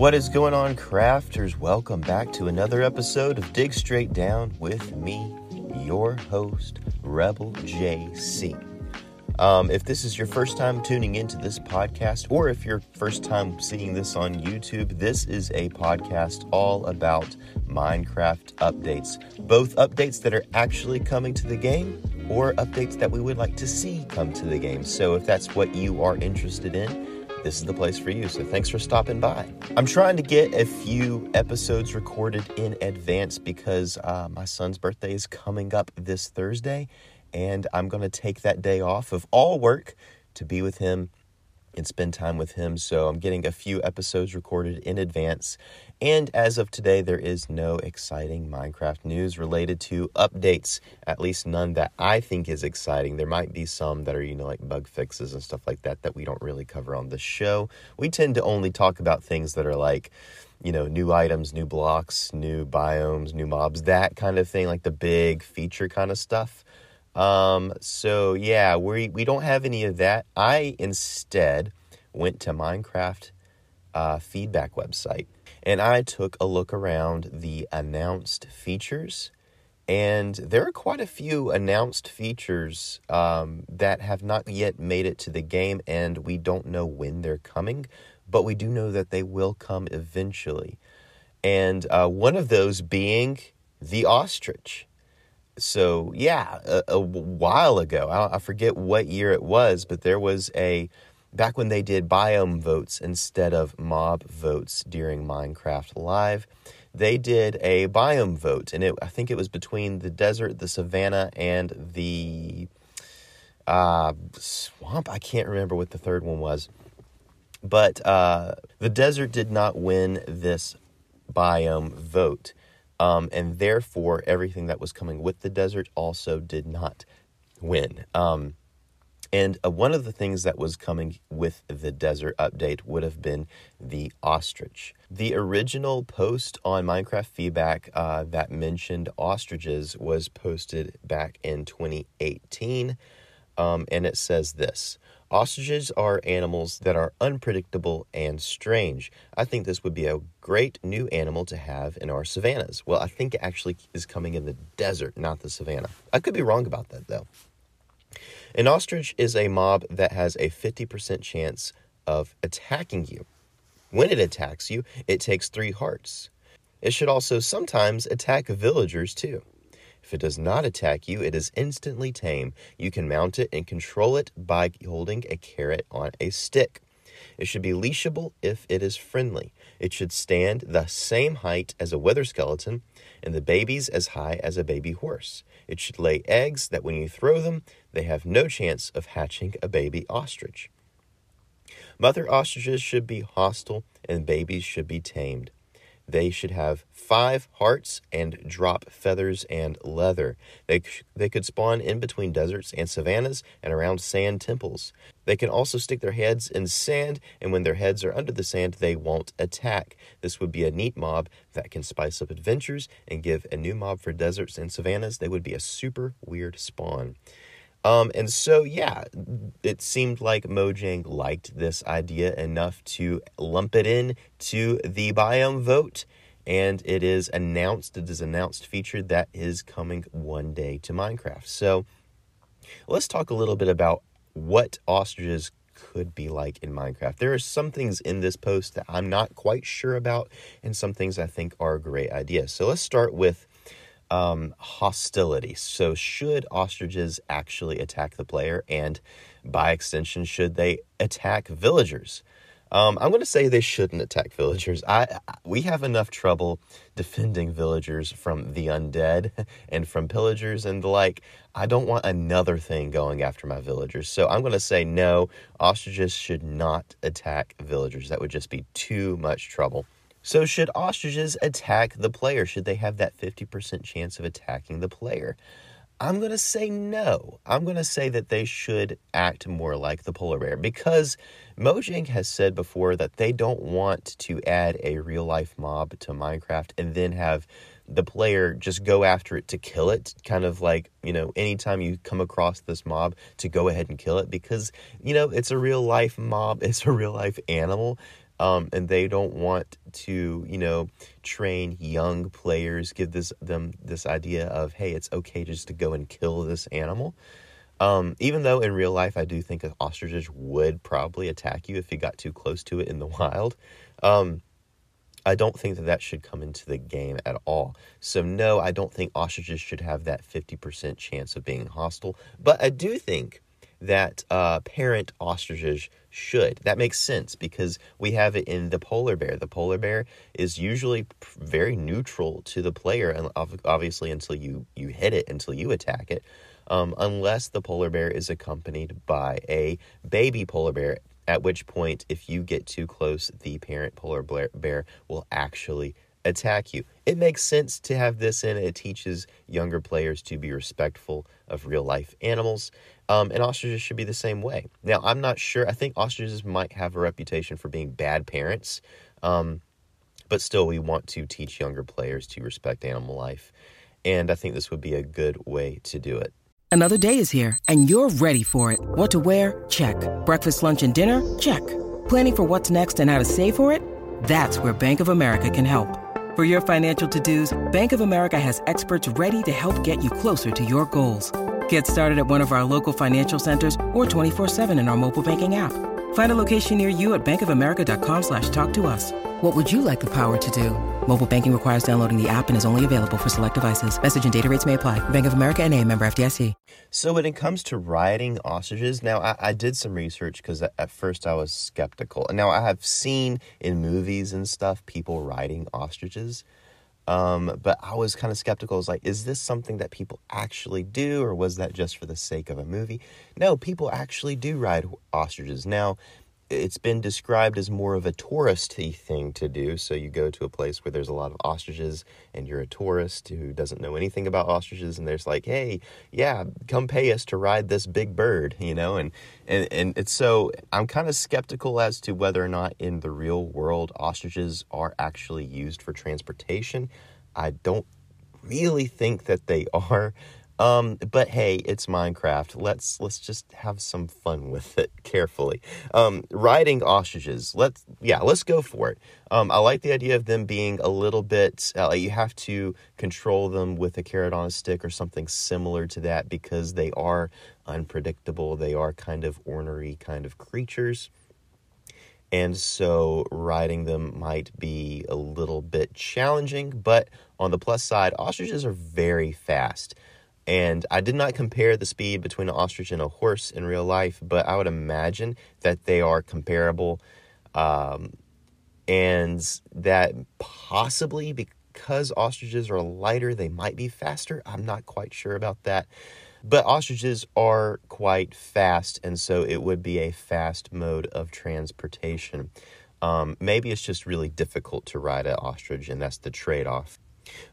What is going on, crafters? Welcome back to another episode of Dig Straight Down with me, your host, Rebel JC. Um, if this is your first time tuning into this podcast, or if you're first time seeing this on YouTube, this is a podcast all about Minecraft updates. Both updates that are actually coming to the game, or updates that we would like to see come to the game. So if that's what you are interested in, this is the place for you. So thanks for stopping by. I'm trying to get a few episodes recorded in advance because uh, my son's birthday is coming up this Thursday, and I'm going to take that day off of all work to be with him and spend time with him. So I'm getting a few episodes recorded in advance. And as of today, there is no exciting Minecraft news related to updates, at least none that I think is exciting. There might be some that are, you know, like bug fixes and stuff like that that we don't really cover on the show. We tend to only talk about things that are like, you know, new items, new blocks, new biomes, new mobs, that kind of thing, like the big feature kind of stuff. Um, so yeah, we we don't have any of that. I instead went to Minecraft uh, feedback website and I took a look around the announced features. And there are quite a few announced features um, that have not yet made it to the game, and we don't know when they're coming, but we do know that they will come eventually. And uh, one of those being the ostrich so yeah, a, a while ago, I, I, forget what year it was, but there was a back when they did biome votes instead of mob votes during Minecraft Live. They did a biome vote, and it, I think it was between the desert, the savannah, and the uh, swamp. I can't remember what the third one was, but uh, the desert did not win this biome vote. Um, and therefore, everything that was coming with the desert also did not win. Um, and uh, one of the things that was coming with the desert update would have been the ostrich. The original post on Minecraft feedback uh, that mentioned ostriches was posted back in 2018. Um, and it says this Ostriches are animals that are unpredictable and strange. I think this would be a great new animal to have in our savannas. Well, I think it actually is coming in the desert, not the savannah. I could be wrong about that, though. An ostrich is a mob that has a 50% chance of attacking you. When it attacks you, it takes three hearts. It should also sometimes attack villagers, too. If it does not attack you, it is instantly tame. You can mount it and control it by holding a carrot on a stick. It should be leashable if it is friendly. It should stand the same height as a wither skeleton, and the babies as high as a baby horse. It should lay eggs that when you throw them, they have no chance of hatching a baby ostrich. Mother ostriches should be hostile, and babies should be tamed. They should have five hearts and drop feathers and leather. They, they could spawn in between deserts and savannas and around sand temples. They can also stick their heads in sand, and when their heads are under the sand, they won't attack. This would be a neat mob that can spice up adventures and give a new mob for deserts and savannas. They would be a super weird spawn. Um, and so, yeah, it seemed like Mojang liked this idea enough to lump it in to the biome vote. And it is announced, it is announced feature that is coming one day to Minecraft. So let's talk a little bit about what ostriches could be like in Minecraft. There are some things in this post that I'm not quite sure about, and some things I think are great idea. So let's start with um, hostility. So, should ostriches actually attack the player? And by extension, should they attack villagers? Um, I'm going to say they shouldn't attack villagers. I, we have enough trouble defending villagers from the undead and from pillagers and the like. I don't want another thing going after my villagers. So I'm going to say no. Ostriches should not attack villagers. That would just be too much trouble. So, should ostriches attack the player? Should they have that 50% chance of attacking the player? I'm going to say no. I'm going to say that they should act more like the polar bear because Mojang has said before that they don't want to add a real life mob to Minecraft and then have the player just go after it to kill it. Kind of like, you know, anytime you come across this mob, to go ahead and kill it because, you know, it's a real life mob, it's a real life animal um, and they don't want to, you know, train young players, give this them this idea of, hey, it's okay just to go and kill this animal. Um, even though in real life, I do think an ostrich would probably attack you if you got too close to it in the wild. Um, I don't think that that should come into the game at all. So, no, I don't think ostriches should have that 50% chance of being hostile. But I do think that uh, parent ostriches should. That makes sense because we have it in the polar bear. The polar bear is usually very neutral to the player, and obviously until you you hit it, until you attack it, um, unless the polar bear is accompanied by a baby polar bear. At which point, if you get too close, the parent polar bear will actually attack you. It makes sense to have this in. It teaches younger players to be respectful of real life animals. Um, and ostriches should be the same way. Now, I'm not sure. I think ostriches might have a reputation for being bad parents. Um, but still, we want to teach younger players to respect animal life. And I think this would be a good way to do it. Another day is here, and you're ready for it. What to wear? Check. Breakfast, lunch, and dinner? Check. Planning for what's next and how to save for it? That's where Bank of America can help. For your financial to-dos, Bank of America has experts ready to help get you closer to your goals. Get started at one of our local financial centers or 24-7 in our mobile banking app. Find a location near you at bankofamerica.com slash talk to us. What would you like the power to do? Mobile banking requires downloading the app and is only available for select devices. Message and data rates may apply. Bank of America and a member FDIC. So when it comes to riding ostriches, now I, I did some research because at first I was skeptical. And now I have seen in movies and stuff people riding ostriches. Um, but I was kind of skeptical. I was like, is this something that people actually do, or was that just for the sake of a movie? No, people actually do ride ostriches. Now, it's been described as more of a touristy thing to do. So you go to a place where there's a lot of ostriches and you're a tourist who doesn't know anything about ostriches and there's like, "Hey, yeah, come pay us to ride this big bird," you know? And and and it's so I'm kind of skeptical as to whether or not in the real world ostriches are actually used for transportation. I don't really think that they are. Um, but hey, it's Minecraft. Let's let's just have some fun with it carefully. Um, riding ostriches. Let's yeah, let's go for it. Um, I like the idea of them being a little bit. Uh, you have to control them with a carrot on a stick or something similar to that because they are unpredictable. They are kind of ornery kind of creatures. And so riding them might be a little bit challenging, but on the plus side, ostriches are very fast. And I did not compare the speed between an ostrich and a horse in real life, but I would imagine that they are comparable. Um, and that possibly because ostriches are lighter, they might be faster. I'm not quite sure about that. But ostriches are quite fast, and so it would be a fast mode of transportation. Um, maybe it's just really difficult to ride an ostrich, and that's the trade off.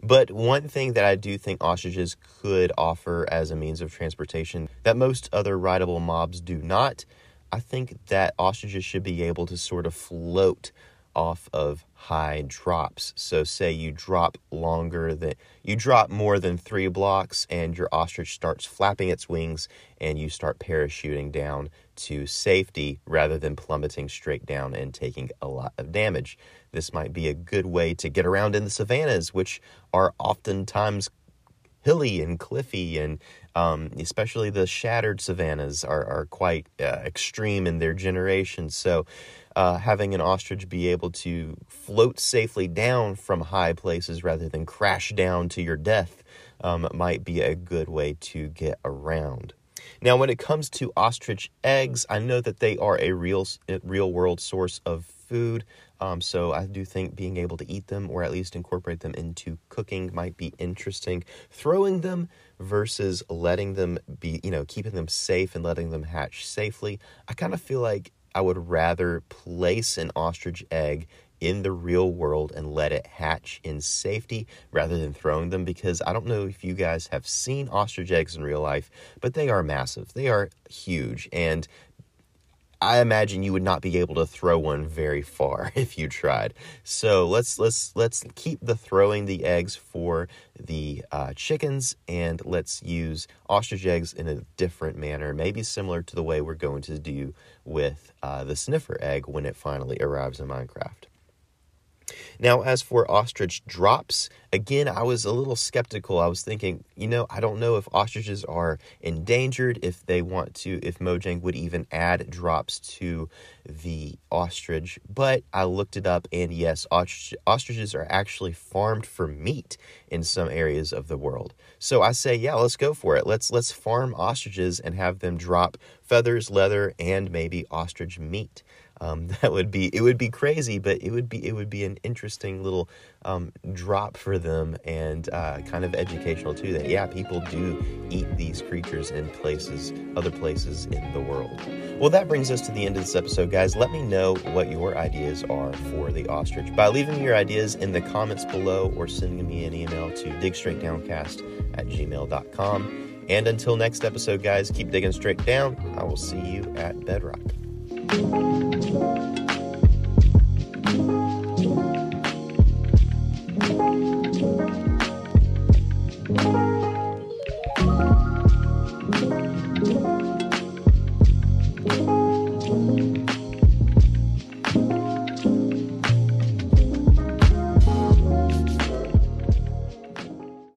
But one thing that I do think ostriches could offer as a means of transportation that most other rideable mobs do not, I think that ostriches should be able to sort of float off of high drops. So say you drop longer than you drop more than 3 blocks and your ostrich starts flapping its wings and you start parachuting down to safety rather than plummeting straight down and taking a lot of damage. This might be a good way to get around in the savannas which are oftentimes hilly and cliffy and um, especially the shattered savannas are, are quite uh, extreme in their generation so uh, having an ostrich be able to float safely down from high places rather than crash down to your death um, might be a good way to get around. Now, when it comes to ostrich eggs, I know that they are a real, real world source of food. Um, so I do think being able to eat them or at least incorporate them into cooking might be interesting. Throwing them versus letting them be, you know, keeping them safe and letting them hatch safely. I kind of feel like I would rather place an ostrich egg in the real world and let it hatch in safety rather than throwing them because I don't know if you guys have seen ostrich eggs in real life, but they are massive. They are huge and I imagine you would not be able to throw one very far if you tried. So let's let's let's keep the throwing the eggs for the uh, chickens, and let's use ostrich eggs in a different manner, maybe similar to the way we're going to do with uh, the sniffer egg when it finally arrives in Minecraft. Now, as for ostrich drops, again, I was a little skeptical. I was thinking, you know, I don't know if ostriches are endangered, if they want to, if Mojang would even add drops to the ostrich. But I looked it up, and yes, ostrich, ostriches are actually farmed for meat in some areas of the world. So I say, yeah, let's go for it. Let's let's farm ostriches and have them drop feathers, leather, and maybe ostrich meat. Um, that would be it would be crazy, but it would be it would be an interesting little um, drop for them and uh, kind of educational too. That yeah, people do eat these creatures in places, other places in the world. Well, that brings us to the end of this episode, guys. Let me know what your ideas are for the ostrich by leaving your ideas in the comments below or sending me an email to digstraightdowncast at gmail.com. And until next episode, guys, keep digging straight down. I will see you at Bedrock.